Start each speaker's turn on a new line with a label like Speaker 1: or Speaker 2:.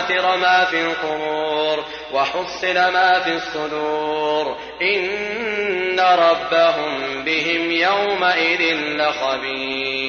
Speaker 1: بعثر ما في القبور وحصل ما في الصدور. إن ربهم بهم يومئذ لخبير.